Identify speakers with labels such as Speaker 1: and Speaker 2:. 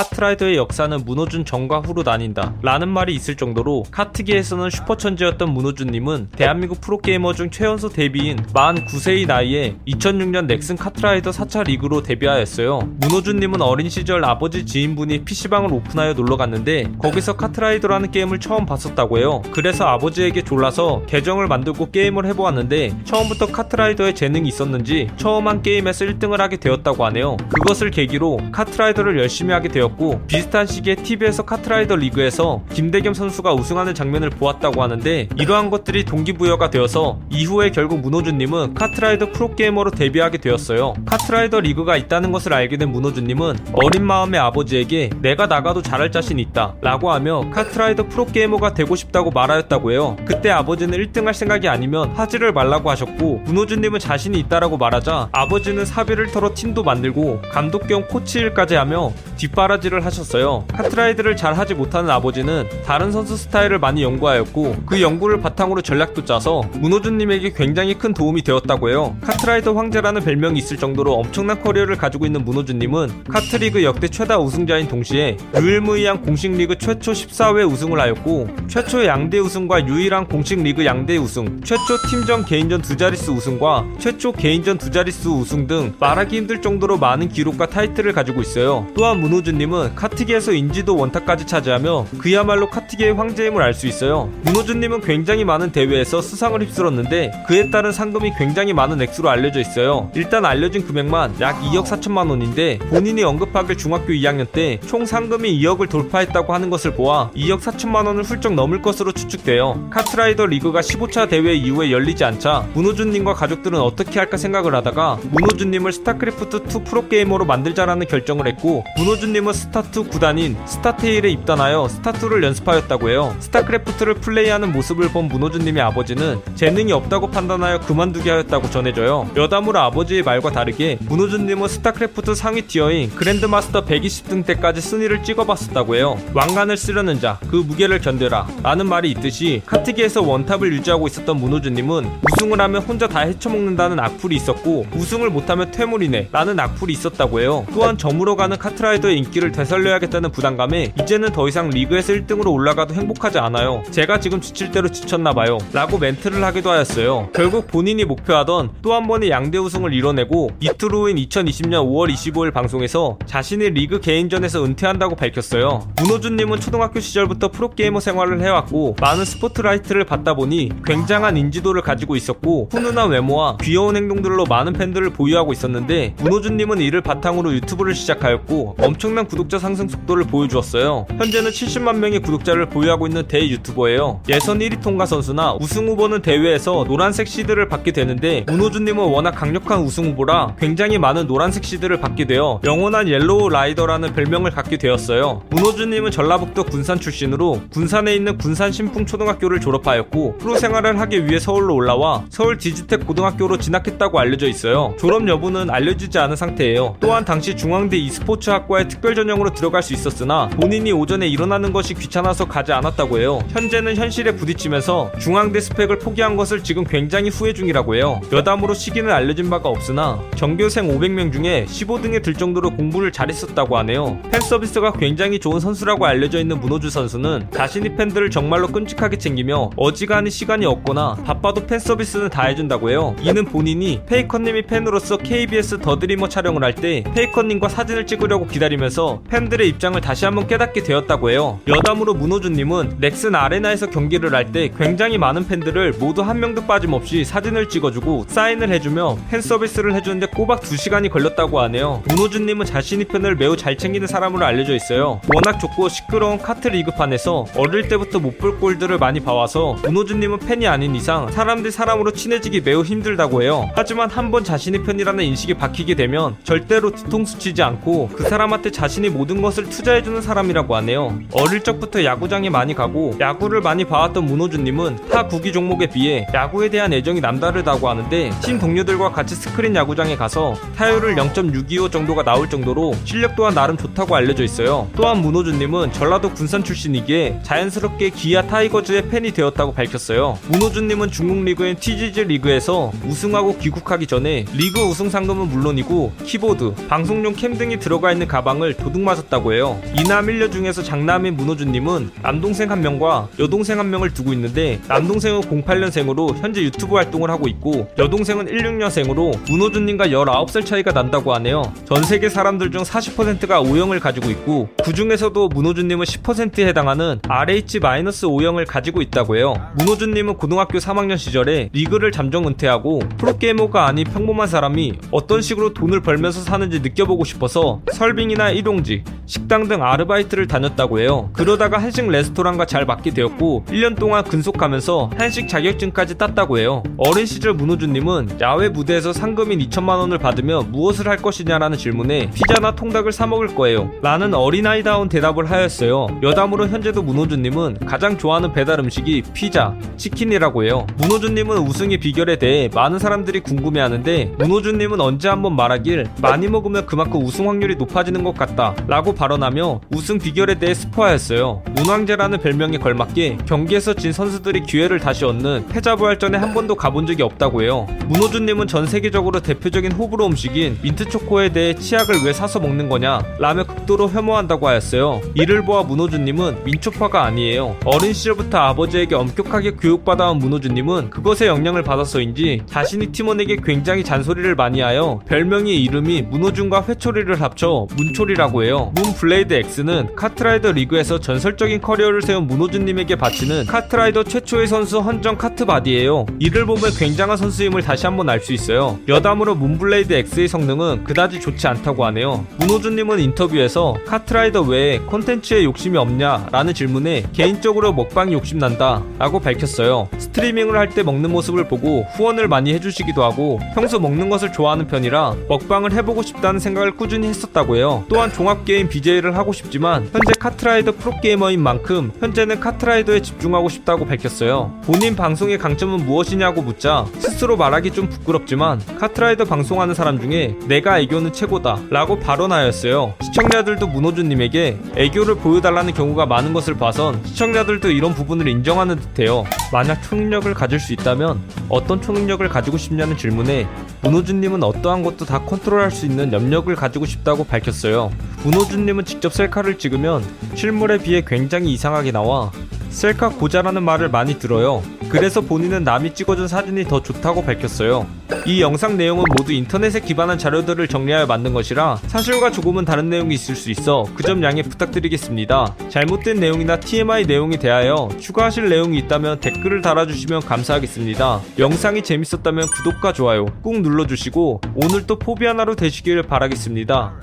Speaker 1: 카트라이더의 역사는 문호준 전과 후로 나뉜다 라는 말이 있을 정도로 카트계에서는 슈퍼천재였던 문호준님은 대한민국 프로게이머 중 최연소 데뷔인 49세의 나이에 2006년 넥슨 카트라이더 4차 리그로 데뷔하였어요. 문호준님은 어린 시절 아버지 지인분이 PC방을 오픈하여 놀러 갔는데 거기서 카트라이더라는 게임을 처음 봤었다고 해요. 그래서 아버지에게 졸라서 계정을 만들고 게임을 해보았는데 처음부터 카트라이더에 재능이 있었는지 처음 한 게임에서 1등을 하게 되었다고 하네요. 그것을 계기로 카트라이더를 열심히 하게 되었고 비슷한 시기에 TV에서 카트라이더 리그에서 김대겸 선수가 우승하는 장면을 보았다고 하는데 이러한 것들이 동기부여가 되어서 이후에 결국 문호준님은 카트라이더 프로게이머로 데뷔하게 되었어요. 카트라이더 리그가 있다는 것을 알게 된 문호준님은 어린 마음에 아버지에게 내가 나가도 잘할 자신 있다 라고 하며 카트라이더 프로게이머가 되고 싶다고 말하였다고 해요. 그때 아버지는 1등 할 생각이 아니면 하지를 말라고 하셨고 문호준님은 자신이 있다라고 말하자 아버지는 사비를 털어 팀도 만들고 감독 겸 코치 일까지 하며 뒷바라지 를 하셨어요. 카트라이더를 잘 하지 못하는 아버지는 다른 선수 스타일을 많이 연구하였고 그 연구를 바탕으로 전략도 짜서 문호준님에게 굉장히 큰 도움이 되었다고 해요. 카트라이더 황제라는 별명이 있을 정도로 엄청난 커리어를 가지고 있는 문호준님은 카트리그 역대 최다 우승자인 동시에 유일무이한 공식 리그 최초 14회 우승을 하였고 최초 양대 우승과 유일한 공식 리그 양대 우승, 최초 팀전 개인전 두 자릿수 우승과 최초 개인전 두 자릿수 우승 등 말하기 힘들 정도로 많은 기록과 타이틀을 가지고 있어요. 또한 문호준 님은 카트계에서 인지도 원탑까지 차지하며 그야말로 카트계의 황제임을 알 수 있어요. 문호준님은 굉장히 많은 대회에서 수상을 휩쓸었는데 그에 따른 상금이 굉장히 많은 액수로 알려져 있어요. 일단 알려진 금액만 약 2억 4천만 원인데 본인이 언급하길 중학교 2학년 때 총 상금이 2억을 돌파했다고 하는 것을 보아 2억 4천만 원을 훌쩍 넘을 것으로 추측돼요. 카트라이더 리그가 15차 대회 이후에 열리지 않자 문호준님과 가족들은 어떻게 할까 생각을 하다가 문호준님을 스타크래프트2 프로게이머로 만들자라는 결정을 했고 문호준님은 스타2 구단인 스타테일에 입단하여 스타2를 연습하였다고 해요. 스타크래프트를 플레이하는 모습을 본 문호준님의 아버지는 재능이 없다고 판단하여 그만두게 하였다고 전해져요. 여담으로 아버지의 말과 다르게 문호준님은 스타크래프트 상위 티어인 그랜드마스터 120등 때까지 순위를 찍어봤었다고 해요. 왕관을 쓰려는 자, 그 무게를 견뎌라 라는 말이 있듯이 카트계에서 원탑을 유지하고 있었던 문호준님은 우승을 하면 혼자 다 헤쳐먹는다는 악플이 있었고 우승을 못하면 퇴물이네 라는 악플이 있었다고 해요. 또한 저물어가는 카트라이더의 인기 를 되살려야겠다는 부담감에 이제는 더 이상 리그에서 1등으로 올라가도 행복하지 않아요. 제가 지금 지칠 대로 지쳤나봐요. 라고 멘트를 하기도 하였어요. 결국 본인이 목표하던 또 한 번의 양대 우승을 이뤄내고 이틀 후인 2020년 5월 25일 방송에서 자신의 리그 개인전에서 은퇴한다고 밝혔어요. 문호준님은 초등학교 시절부터 프로게이머 생활을 해왔고 많은 스포트라이트를 받다 보니 굉장한 인지도를 가지고 있었고 훈훈한 외모와 귀여운 행동들로 많은 팬들을 보유하고 있었는데 문호준님은 이를 바탕으로 유튜브를 시작하였고 엄청난 구독자 상승 속도를 보여주었어요. 현재는 70만 명의 구독자를 보유하고 있는 대유튜버예요. 예선 1위 통과 선수나 우승 후보는 대회에서 노란색 시드를 받게 되는데 문호준님은 워낙 강력한 우승 후보라 굉장히 많은 노란색 시드를 받게 되어 영원한 Yellow Rider라는 별명을 갖게 되었어요. 문호준님은 전라북도 군산 출신으로 군산에 있는 군산 신풍 초등학교를 졸업하였고 프로 생활을 하기 위해 서울로 올라와 서울 디지텍 고등학교로 진학했다고 알려져 있어요. 졸업 여부는 알려지지 않은 상태예요. 또한 당시 중앙대 e스포츠 학과에 특별 전형으로 들어갈 수 있었으나 본인이 오전에 일어나는 것이 귀찮아서 가지 않았다고 해요. 현재는 현실에 부딪히면서 중앙대 스펙을 포기한 것을 지금 굉장히 후회 중이라고 해요. 여담으로 시기는 알려진 바가 없으나 전교생 500명 중에 15등에 들 정도로 공부를 잘했었다고 하네요. 팬 서비스가 굉장히 좋은 선수라고 알려져 있는 문호준 선수는 자신이 팬들을 정말로 끔찍하게 챙기며 어지간히 시간이 없거나 바빠도 팬 서비스는 다 해준다고 해요. 이는 본인이 페이커님이 팬으로서 KBS 더드리머 촬영을 할 때 페이커님과 사진을 찍으려고 기다리면서 팬들의 입장을 다시 한번 깨닫게 되었다고 해요. 여담으로 문호준님은 넥슨 아레나에서 경기를 할 때 굉장히 많은 팬들을 모두 한 명도 빠짐없이 사진을 찍어주고 사인을 해주며 팬 서비스를 해주는데 꼬박 2시간이 걸렸다고 하네요. 문호준님은 자신이 팬을 매우 잘 챙기는 사람으로 알려져 있어요. 워낙 좁고 시끄러운 카트 리그판에서 어릴 때부터 못볼 꼴들을 많이 봐와서 문호준님은 팬이 아닌 이상 사람들 사람으로 친해지기 매우 힘들다고 해요. 하지만 한번 자신의 편이라는 인식이 박히게 되면 절대로 뒤통수 치지 않고 그 사람한테 자신 이 모든 것을 투자해주는 사람이라고 하네요. 어릴 적부터 야구장에 많이 가고 야구를 많이 봐왔던 문호준님은 타 구기 종목에 비해 야구에 대한 애정이 남다르다고 하는데 팀 동료들과 같이 스크린 야구장에 가서 타율을 0.625 정도가 나올 정도로 실력 또한 나름 좋다고 알려져 있어요. 또한 문호준님은 전라도 군산 출신이기에 자연스럽게 기아 타이거즈의 팬이 되었다고 밝혔어요. 문호준님은 중국 리그인 TGG 리그에서 우승하고 귀국하기 전에 리그 우승 상금은 물론이고 키보드, 방송용 캠 등이 들어가 있는 가방을 도둑 맞았다고 해요. 이남 1녀 중에서 장남인 문호준님은 남동생 한 명과 여동생 한 명을 두고 있는데 남동생은 08년생으로 현재 유튜브 활동을 하고 있고 여동생은 16년생으로 문호준님과 19살 차이가 난다고 하네요. 전 세계 사람들 중 40%가 O형을 가지고 있고 그 중에서도 문호준님은 10%에 해당하는 RH-O형을 가지고 있다고 해요. 문호준님은 고등학교 3학년 시절에 리그를 잠정 은퇴하고 프로게이머가 아닌 평범한 사람이 어떤 식으로 돈을 벌면서 사는지 느껴보고 싶어서 설빙이나 일용직, 식당 등 아르바이트를 다녔다고 해요. 그러다가 한식 레스토랑과 잘 맞게 되었고 1년 동안 근속하면서 한식 자격증까지 땄다고 해요. 어린 시절 문호준님은 야외 무대에서 상금인 2천만 원을 받으면 무엇을 할 것이냐라는 질문에 피자나 통닭을 사 먹을 거예요. 라는 어린아이다운 대답을 하였어요. 여담으로 현재도 문호준님은 가장 좋아하는 배달 음식이 피자, 치킨이라고 해요. 문호준님은 우승의 비결에 대해 많은 사람들이 궁금해하는데 문호준님은 언제 한번 말하길 많이 먹으면 그만큼 우승 확률이 높아지는 것 같다 라고 발언하며 우승 비결에 대해 스포하였어요. 문황제라는 별명에 걸맞게 경기에서 진 선수들이 기회를 다시 얻는 패자부활전에 한 번도 가본 적이 없다고 해요. 문호준님은 전 세계적으로 대표적인 호불호 음식인 민트초코에 대해 치약을 왜 사서 먹는 거냐 라며 극도로 혐오한다고 하였어요. 이를 보아 문호준님은 민초파가 아니에요. 어린 시절부터 아버지에게 엄격하게 교육받아온 문호준님은 그것에 영향을 받아서인지 자신이 팀원에게 굉장히 잔소리를 많이 하여 별명의 이름이 문호준과 회초리를 합쳐 문초리라고 해요. 문 블레이드 X는 카트라이더 리그에서 전설적인 커리어를 세운 문호준님에게 바치는 카트라이더 최초의 선수 헌정 카트바디예요. 이를 보면 굉장한 선수임을 다시 한번 알 수 있어요. 여담으로 문블레이드 X의 성능은 그다지 좋지 않다고 하네요. 문호준님은 인터뷰에서 카트라이더 외에 콘텐츠에 욕심이 없냐? 라는 질문에 개인적으로 먹방이 욕심난다 라고 밝혔어요. 스트리밍을 할 때 먹는 모습을 보고 후원을 많이 해주시기도 하고 평소 먹는 것을 좋아하는 편이라 먹방을 해보고 싶다는 생각을 꾸준히 했었다고 해요. 또한 종합게임 BJ를 하고 싶지만 현재 카트라이더 프로게이머인 만큼 현재는 카트라이더에 집중하고 싶다고 밝혔어요. 본인 방송의 강점은 무엇이냐고 묻자 스스로 말하기 좀 부끄럽지만 카트라이더 방송하는 사람 중에 내가 애교는 최고다 라고 발언하였어요. 시청자들도 문호준님에게 애교를 보여달라는 경우가 많은 것을 봐선 시청자들도 이런 부분을 인정하는 듯해요. 만약 초능력을 가질 수 있다면 어떤 초능력을 가지고 싶냐는 질문에 문호준님은 어떠한 것도 다 컨트롤할 수 있는 염력을 가지고 싶다고 밝혔어요. 문호준님은 직접 셀카를 찍으면 실물에 비해 굉장히 이상하게 나와 셀카 고자라는 말을 많이 들어요. 그래서 본인은 남이 찍어준 사진이 더 좋다고 밝혔어요. 이 영상 내용은 모두 인터넷에 기반한 자료들을 정리하여 만든 것이라 사실과 조금은 다른 내용이 있을 수 있어 그 점 양해 부탁드리겠습니다. 잘못된 내용이나 TMI 내용에 대하여 추가하실 내용이 있다면 댓글을 달아주시면 감사하겠습니다. 영상이 재밌었다면 구독과 좋아요 꾹 눌러주시고 오늘도 포비아나로 되시길 바라겠습니다.